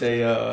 say uh,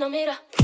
rosas sobre